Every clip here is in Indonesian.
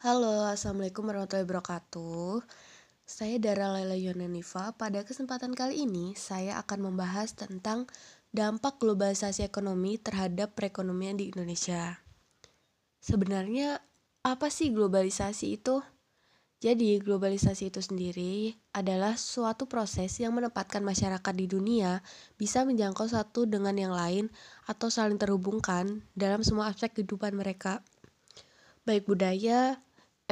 Halo, Assalamualaikum warahmatullahi wabarakatuh. Saya Dara Laila Yonanifa. Pada kesempatan kali ini, saya akan membahas tentang dampak globalisasi ekonomi terhadap perekonomian di Indonesia. Sebenarnya, apa sih globalisasi itu? Jadi, globalisasi itu sendiri adalah suatu proses yang menempatkan masyarakat di dunia bisa menjangkau satu dengan yang lain atau saling terhubungkan dalam semua aspek kehidupan mereka, baik budaya,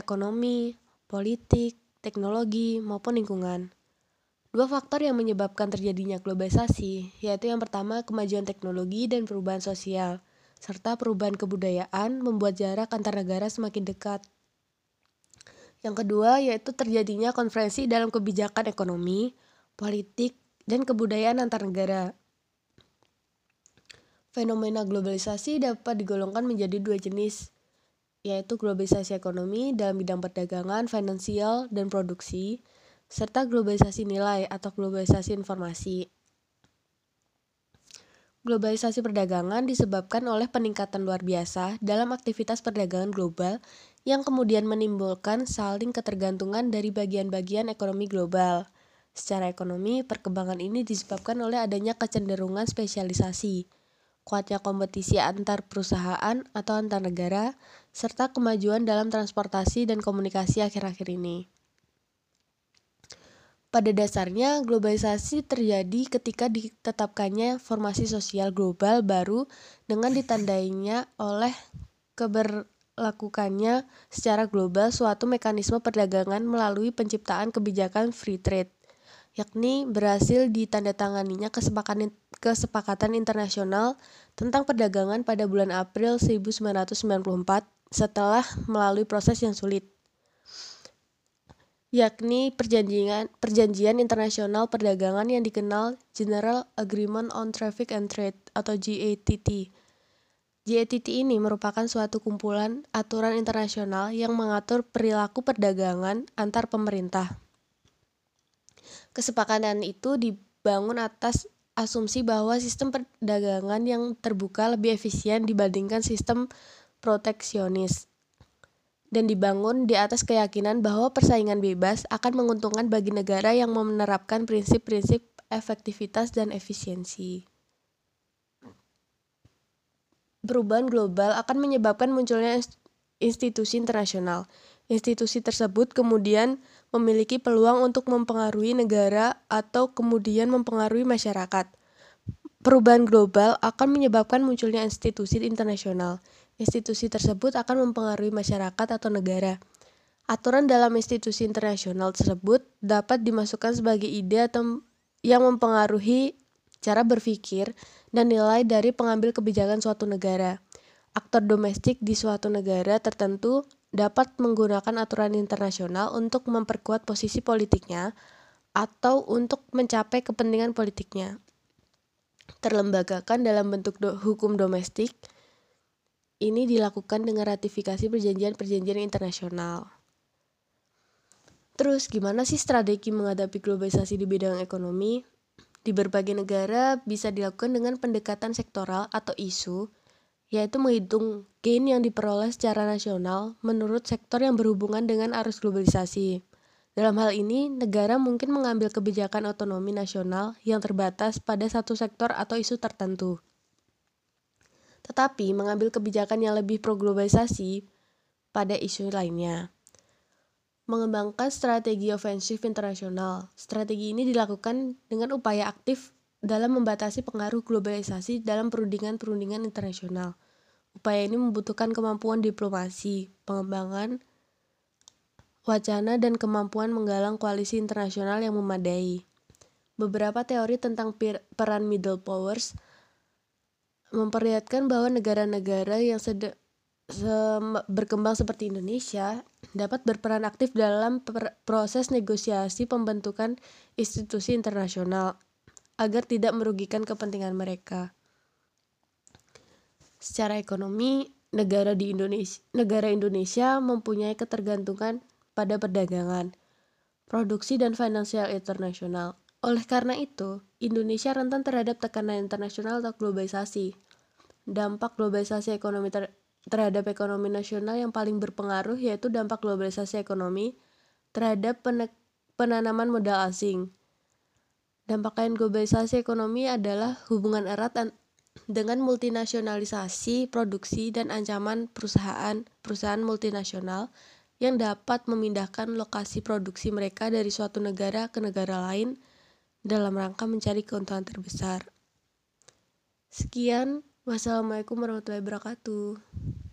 ekonomi, politik, teknologi, maupun lingkungan. Dua faktor yang menyebabkan terjadinya globalisasi, yaitu yang pertama kemajuan teknologi dan perubahan sosial, serta perubahan kebudayaan membuat jarak antar negara semakin dekat. Yang kedua yaitu terjadinya konferensi dalam kebijakan ekonomi, politik, dan kebudayaan antar negara. Fenomena globalisasi dapat digolongkan menjadi dua jenis, yaitu globalisasi ekonomi dalam bidang perdagangan, finansial, dan produksi, serta globalisasi nilai atau globalisasi informasi. Globalisasi perdagangan disebabkan oleh peningkatan luar biasa dalam aktivitas perdagangan global yang kemudian menimbulkan saling ketergantungan dari bagian-bagian ekonomi global. Secara ekonomi, perkembangan ini disebabkan oleh adanya kecenderungan spesialisasi, kuatnya kompetisi antar perusahaan atau antar negara, serta kemajuan dalam transportasi dan komunikasi akhir-akhir ini. Pada dasarnya, globalisasi terjadi ketika ditetapkannya formasi sosial global baru dengan ditandainya oleh keberlakukannya secara global suatu mekanisme perdagangan melalui penciptaan kebijakan free trade yakni berhasil ditandatanganinya kesepakatan, kesepakatan internasional tentang perdagangan pada bulan April 1994 setelah melalui proses yang sulit yakni perjanjian perjanjian internasional perdagangan yang dikenal General Agreement on Traffic and Trade atau GATT. GATT ini merupakan suatu kumpulan aturan internasional yang mengatur perilaku perdagangan antar pemerintah. Kesepakatan itu dibangun atas asumsi bahwa sistem perdagangan yang terbuka lebih efisien dibandingkan sistem proteksionis dan dibangun di atas keyakinan bahwa persaingan bebas akan menguntungkan bagi negara yang menerapkan prinsip-prinsip efektivitas dan efisiensi. Perubahan global akan menyebabkan munculnya institusi internasional. Institusi tersebut kemudian memiliki peluang untuk mempengaruhi negara atau kemudian mempengaruhi masyarakat. Perubahan global akan menyebabkan munculnya institusi internasional. Institusi tersebut akan mempengaruhi masyarakat atau negara. Aturan dalam institusi internasional tersebut dapat dimasukkan sebagai ide atau yang mempengaruhi cara berpikir dan nilai dari pengambil kebijakan suatu negara. Aktor domestik di suatu negara tertentu dapat menggunakan aturan internasional untuk memperkuat posisi politiknya atau untuk mencapai kepentingan politiknya. Terlembagakan dalam bentuk do hukum domestik, ini dilakukan dengan ratifikasi perjanjian-perjanjian internasional. Terus, gimana sih strategi menghadapi globalisasi di bidang ekonomi? Di berbagai negara bisa dilakukan dengan pendekatan sektoral atau isu yaitu menghitung gain yang diperoleh secara nasional menurut sektor yang berhubungan dengan arus globalisasi. Dalam hal ini, negara mungkin mengambil kebijakan otonomi nasional yang terbatas pada satu sektor atau isu tertentu. Tetapi mengambil kebijakan yang lebih pro-globalisasi pada isu lainnya. Mengembangkan strategi ofensif internasional. Strategi ini dilakukan dengan upaya aktif dalam membatasi pengaruh globalisasi dalam perundingan-perundingan internasional. Upaya ini membutuhkan kemampuan diplomasi, pengembangan wacana dan kemampuan menggalang koalisi internasional yang memadai. Beberapa teori tentang peran middle powers memperlihatkan bahwa negara-negara yang sedang se berkembang seperti Indonesia dapat berperan aktif dalam proses negosiasi pembentukan institusi internasional agar tidak merugikan kepentingan mereka. Secara ekonomi, negara di Indonesia, negara Indonesia mempunyai ketergantungan pada perdagangan, produksi dan finansial internasional. Oleh karena itu, Indonesia rentan terhadap tekanan internasional atau globalisasi. Dampak globalisasi ekonomi ter terhadap ekonomi nasional yang paling berpengaruh yaitu dampak globalisasi ekonomi terhadap penanaman modal asing. Dampak lain globalisasi ekonomi adalah hubungan erat dengan multinasionalisasi produksi dan ancaman perusahaan-perusahaan multinasional yang dapat memindahkan lokasi produksi mereka dari suatu negara ke negara lain dalam rangka mencari keuntungan terbesar. Sekian, wassalamualaikum warahmatullahi wabarakatuh.